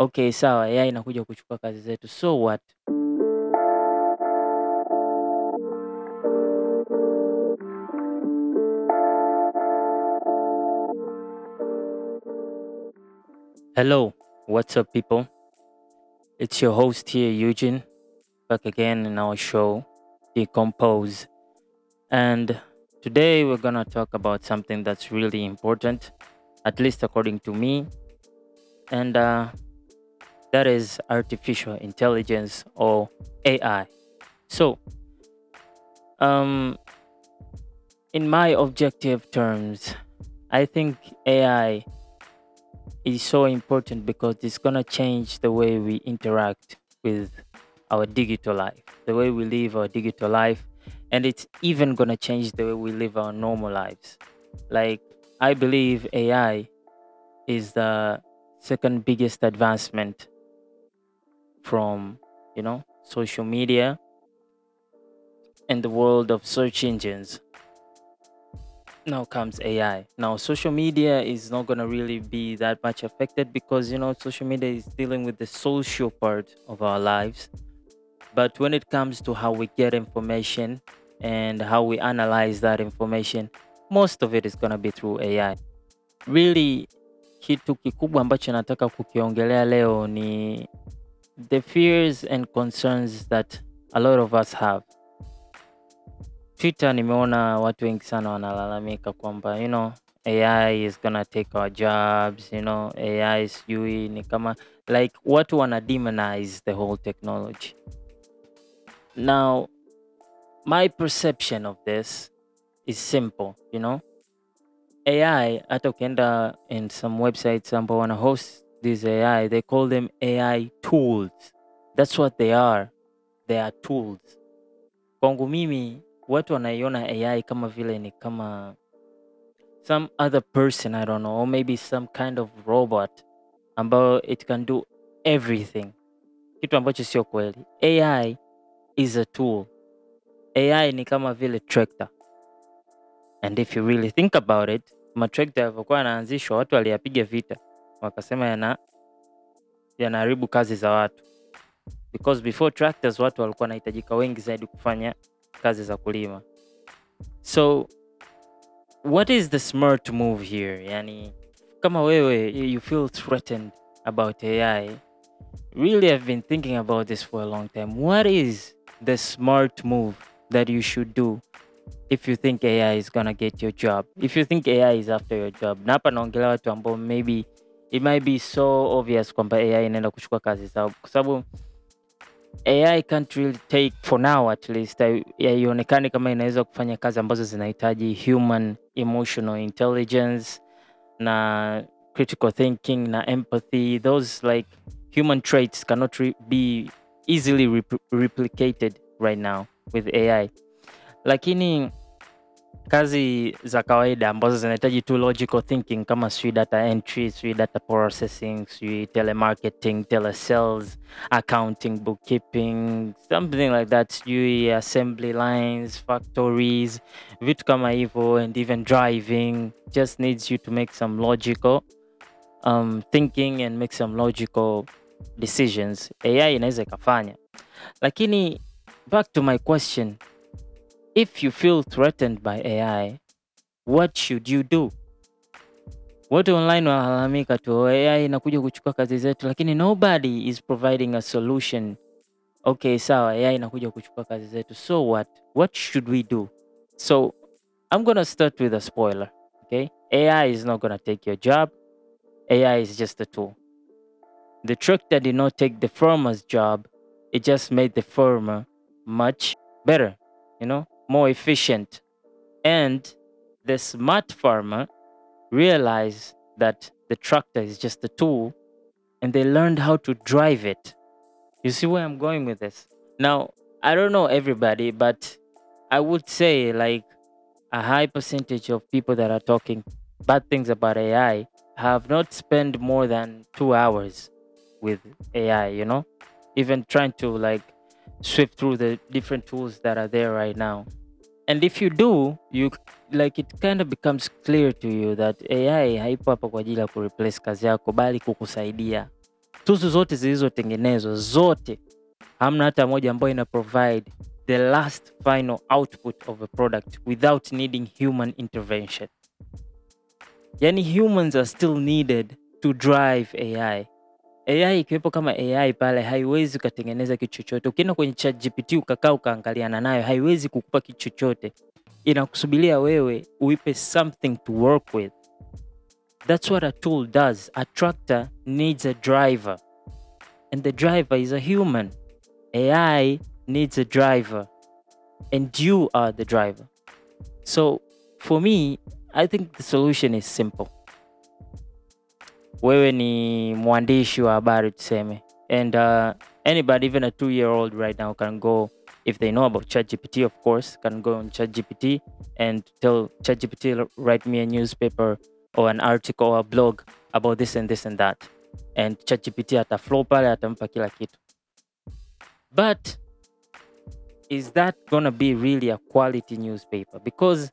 Okay, sawa, AI inakuja kuchukua kazi zetu. So what? Hello, what's up, people? It's your host here, Eugene, back again in our show, Decompose. And today we're gonna talk about something that's really important, at least according to me, and uh, that is artificial intelligence or AI. So, um, in my objective terms, I think AI is so important because it's gonna change the way we interact with our digital life, the way we live our digital life, and it's even gonna change the way we live our normal lives. Like, I believe AI is the second biggest advancement from, you know, social media and the world of search engines. Now comes AI. Now, social media is not going to really be that much affected because, you know, social media is dealing with the social part of our lives. But when it comes to how we get information and how we analyze that information, most of it is going to be through AI. Really, kitu kikubwa ambacho nataka kukiongelea leo ni the fears and concerns that a lot of us have. Twitter nimeona watu wengi sana wanalalamika kwamba you know AI is gonna take our jobs, you know, AI sijui ni kama like watu wana demonize the whole technology. Now, my perception of this is simple, you know. AI hata ukienda in some websites ambao wana host this AI, they call them AI tools. That's what they are. They are tools. Kwangu mimi watu wanaiona AI kama vile ni kama some other person I don't know or maybe some kind of robot ambayo it can do everything, kitu ambacho sio kweli. AI is a tool. AI ni kama vile tractor, and if you really think about it, matrekta yalivyokuwa yanaanzishwa, watu waliyapiga vita, wakasema yana yanaharibu kazi za watu, because before tractors watu walikuwa wanahitajika wengi zaidi kufanya kazi za kulima. So what is the smart move here? Yani kama wewe you feel threatened about AI, really I've been thinking about this for a long time. What is the smart move that you should do if you think AI is gonna get your job? If you think AI is after your job. Na hapa naongelea watu ambao maybe it might be so obvious kwamba AI inaenda kuchukua kazi zao. Kwa sababu AI can't really take for now at least haionekani kama inaweza kufanya kazi ambazo zinahitaji human emotional intelligence na critical thinking na empathy. Those like human traits cannot re be easily rep replicated right now with AI lakini kazi za kawaida ambazo zinahitaji tu logical thinking kama sijui data entry sijui data processing sijui telemarketing telesales accounting bookkeeping something like that sijui assembly lines factories vitu kama hivyo and even driving. Just needs you to make some logical um, thinking and make some logical decisions. Ai inaweza ikafanya. Lakini back to my question if you feel threatened by AI, what should you do? Watu online wanalalamika tu AI inakuja kuchukua kazi zetu, lakini nobody is providing a solution. Okay, sawa, AI inakuja kuchukua kazi zetu. So what? What should we do? So I'm gonna start with a spoiler. Okay, AI is not gonna take your job. AI is just a tool. The tractor did not take the farmer's job. It just made the farmer much better. You know, more efficient. And the smart farmer realized that the tractor is just a tool and they learned how to drive it. You see where I'm going with this? Now, I don't know everybody, but I would say like a high percentage of people that are talking bad things about AI have not spent more than two hours with AI, you know? Even trying to like swift through the different tools that are there right now. And if you do, you like it kind of becomes clear to you that AI haipo hapa kwa ajili ya kureplace kazi yako bali kukusaidia. Tusu zote zilizotengenezwa zote hamna hata moja ambayo ina provide the last final output of a product without needing human intervention. Yani humans are still needed to drive ai ai ikiwepo kama ai pale haiwezi ukatengeneza kitu chochote. Ukienda kwenye chat gpt ukakaa ukaangaliana nayo haiwezi kukupa kitu chochote. Inakusubiria wewe uipe something to work with. That's what a tool does. A tractor needs a driver. And the driver is a human. Ai needs a driver. And you are the driver. So for me i think the solution is simple wewe ni mwandishi wa habari tuseme. And uh, anybody even a two year old right now can go if they know about ChatGPT of course can go on ChatGPT and tell ChatGPT write me a newspaper or an article or a blog about this and this and that. And ChatGPT ataflow pale atampa kila kitu. But is that gonna be really a quality newspaper? Because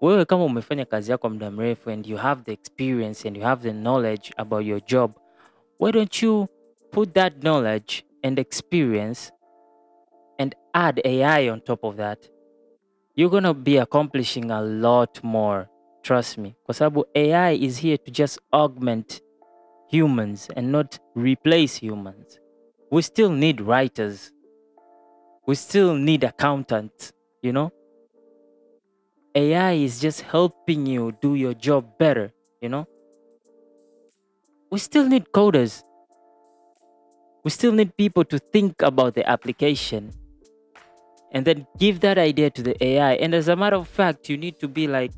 wewe kama umefanya kazi yako muda mrefu and you have the experience and you have the knowledge about your job why don't you put that knowledge and experience and add ai on top of that? You're gonna be accomplishing a lot more trust me. Kwa sababu ai is here to just augment humans and not replace humans. We still need writers. We still need accountants you know AI is just helping you do your job better, you know? We still need coders. We still need people to think about the application and then give that idea to the AI. And as a matter of fact, you need to be like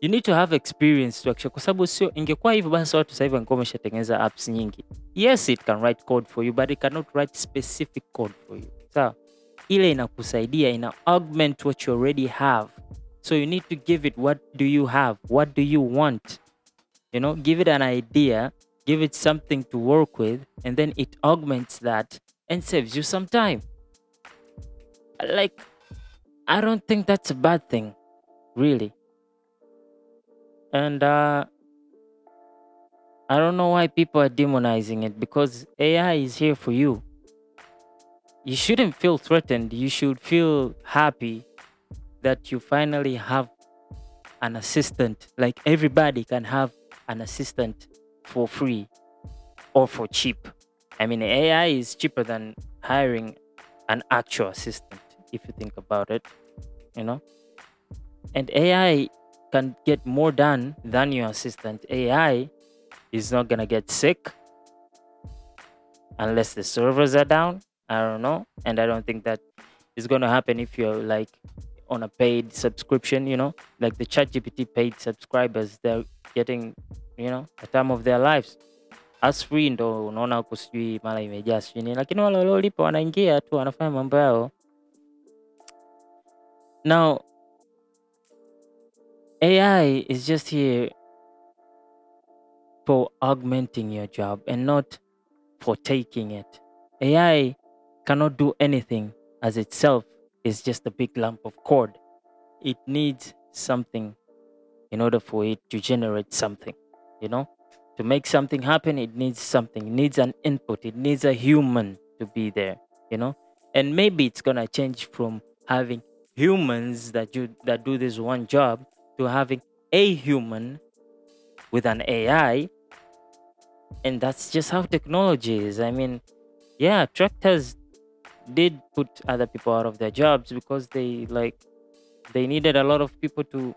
you need to have experience to actually kwa sababu sio ingekuwa hivyo basi watu sasa hivi wangekuwa wameshatengeneza apps nyingi. Yes, it can write code for you but it cannot write specific code for you. Sawa? Ile inakusaidia ina augment what you already have so you need to give it what do you have? What do you want? You know, give it an idea, give it something to work with, and then it augments that and saves you some time. Like, I don't think that's a bad thing, really. And uh, I don't know why people are demonizing it because AI is here for you. You shouldn't feel threatened. You should feel happy that you finally have an assistant. Like everybody can have an assistant for free or for cheap. I mean, AI is cheaper than hiring an actual assistant, if you think about it, you know? And AI can get more done than your assistant. AI is not gonna get sick unless the servers are down. I don't know. And I don't think that is gonna happen if you're like on a paid subscription, you know, like the ChatGPT paid subscribers, they're getting, you know, a time of their lives. As free ndo unaona huku sijui mara imejaa sijui nini, lakini wale waliolipa wanaingia tu wanafanya mambo yao. Now, AI is just here for augmenting your job and not for taking it. AI cannot do anything as itself is just a big lump of code. It needs something in order for it to generate something, you know? To make something happen, it needs something. It needs an input. It needs a human to be there, you know? And maybe it's gonna change from having humans that do that do this one job to having a human with an AI. And that's just how technology is. I mean, yeah, tractors did put other people out of their jobs because they like they needed a lot of people to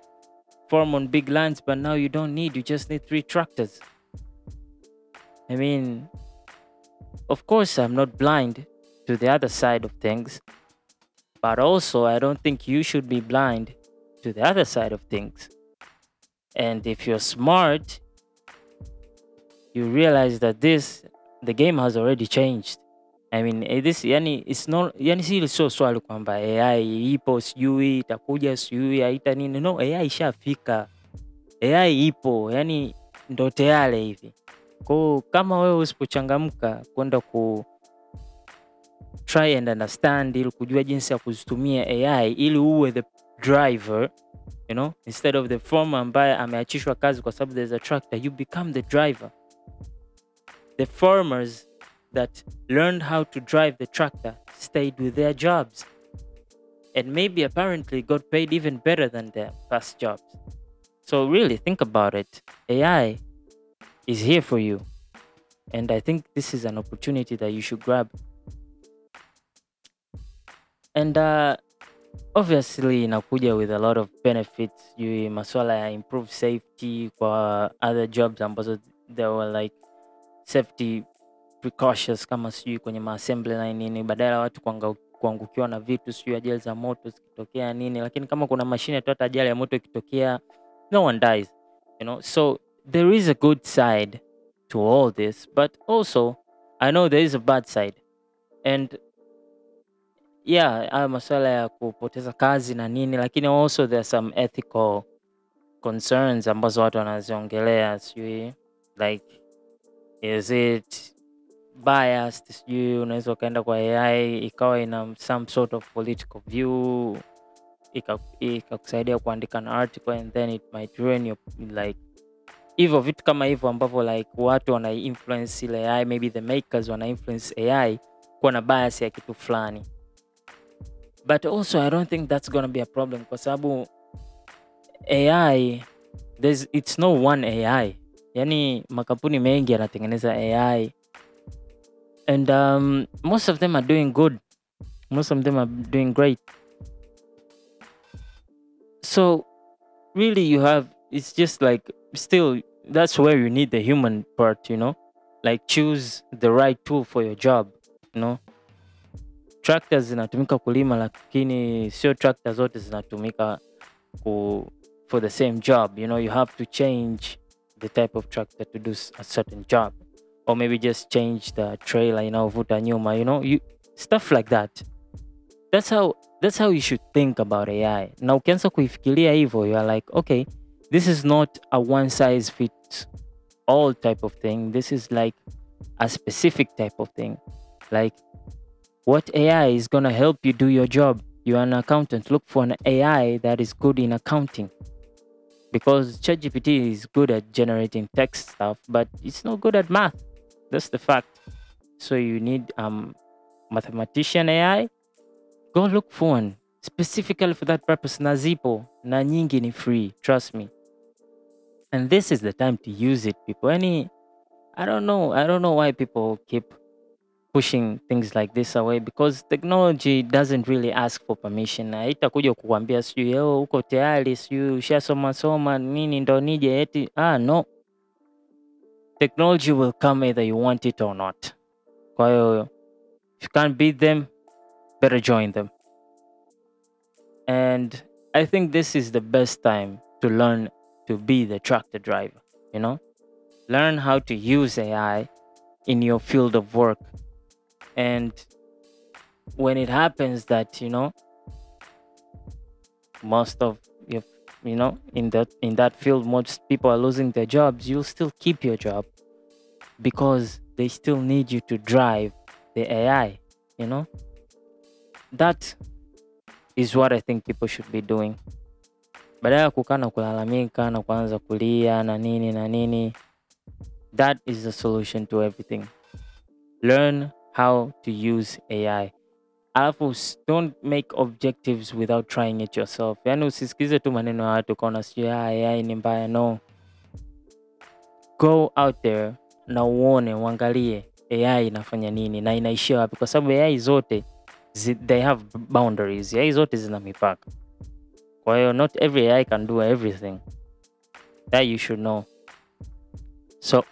farm on big lands but now you don't need you just need three tractors. I mean of course i'm not blind to the other side of things but also i don't think you should be blind to the other side of things. And if you're smart you realize that this the game has already changed I mean, eh, this yani it's not yani si sio swali kwamba AI ipo sijui itakuja sijui haita nini. No, AI ishafika. AI ipo, yani ndo tayari hivi. Kwa kama wewe usipochangamka kwenda ku try and understand ili kujua jinsi ya kuzitumia AI ili uwe the driver you know instead of the former ambaye ameachishwa kazi kwa sababu there's a tractor you become the driver the farmers that learned how to drive the tractor stayed with their jobs and maybe apparently got paid even better than their past jobs. So, really, think about it. AI is here for you. And I think this is an opportunity that you should grab. And uh, obviously inakuja with a lot of benefits you maswala improve safety kwa other jobs ambazo there were like safety precautions kama sijui kwenye maassembly line nini badala watu kuanga, kuangukiwa na vitu sijui ajali za moto zikitokea nini lakini kama kuna mashine tu hata ajali ya moto ikitokea no one dies you know? So there is a good side to all this but also i know there is a bad side. And yeah haya masuala ya kupoteza kazi na nini lakini also there are some ethical concerns ambazo watu wanaziongelea sijui like is it biased sijui unaweza ukaenda kwa ai ikawa ina some sort of political view ika- ikakusaidia kuandika na article and then it might ruin your like hivyo vitu kama hivyo ambavyo like watu wana influence ile ai maybe the makers wana influence ai kuwa na bias ya kitu fulani. But also i don't think that's gonna be a problem kwa sababu ai there's, it's no one ai yani makampuni mengi yanatengeneza ai and um, most of them are doing good. Most of them are doing great. So really you have it's just like still that's where you need the human part you know? Like choose the right tool for your job you know? Tractors zinatumika kulima lakini sio tractor zote zinatumika ku, for the same job you know? You have to change the type of tractor to do a certain job or maybe just change the trailer inayovuta nyuma you know you, stuff like that. That's how that's how you should think about ai na ukianza kuifikiria hivyo you are like okay this is not a one size fits all type of thing. This is like a specific type of thing. Like what ai is going to help you do your job? You're an accountant. Look for an ai that is good in accounting. Because ChatGPT is good at generating text stuff, but it's not good at math. That's the fact. So you need um mathematician AI. Go look for one specifically for that purpose. Na zipo na nyingi ni free. Trust me. And this is the time to use it, people. Any, I don't know. I don't know why people keep pushing things like this away because technology doesn't really ask for permission haitakuja kukuambia sijui oh, uko tayari sijui ushasoma soma nini ndo nije eti ah no technology will come either you want it or not. Hiyo if you can't beat them better join them. And i think this is the best time to learn to be the tractor driver you know? Learn how to use ai in your field of work. And when it happens that you know most of you know in that in that field most people are losing their jobs you'll still keep your job because they still need you to drive the ai you know? That is what i think people should be doing. Badala ya kukaa na kulalamika na kuanza kulia na nini na nini that is the solution to everything. Learn how to use ai alafu don't make objectives without trying it yourself. Yaani usisikize tu maneno ya watu ukaona sijui "Ah, ni mbaya. No. Go out there na uone uangalie ai inafanya nini na inaishia wapi. Kwa sababu ai zote zi, they have boundaries. Ai zote zina mipaka. Kwa hiyo not every ai can do everything that you should know. So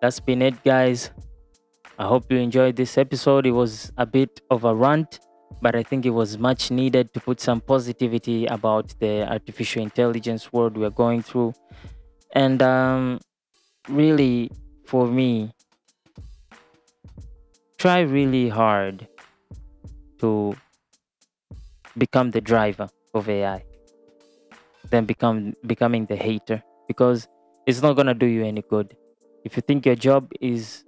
that's been it guys I hope you enjoyed this episode. It was a bit of a rant, but I think it was much needed to put some positivity about the artificial intelligence world we're going through. And um, really, for me, try really hard to become the driver of AI than become becoming the hater because it's not gonna do you any good. If you think your job is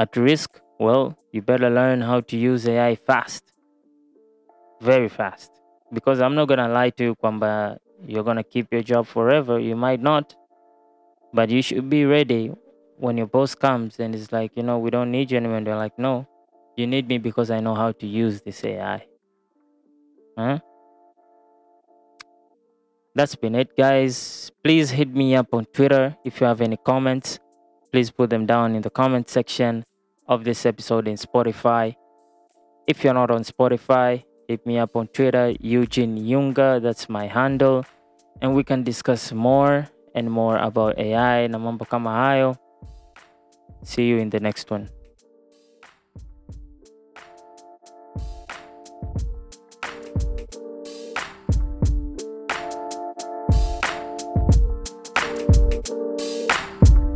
at risk, well, you better learn how to use AI fast. Very fast. Because I'm not gonna lie to you, Kwamba, you're gonna keep your job forever. You might not. But you should be ready when your boss comes and is like, you know, we don't need you anymore, they're like, no, you need me because I know how to use this AI. Huh? That's been it, guys. Please hit me up on Twitter if you have any comments. Please put them down in the comment section of this episode in Spotify. If you're not on Spotify, hit me up on Twitter, Eugene Yunga. That's my handle. And we can discuss more and more about AI na mambo kama hayo. See you in the next one.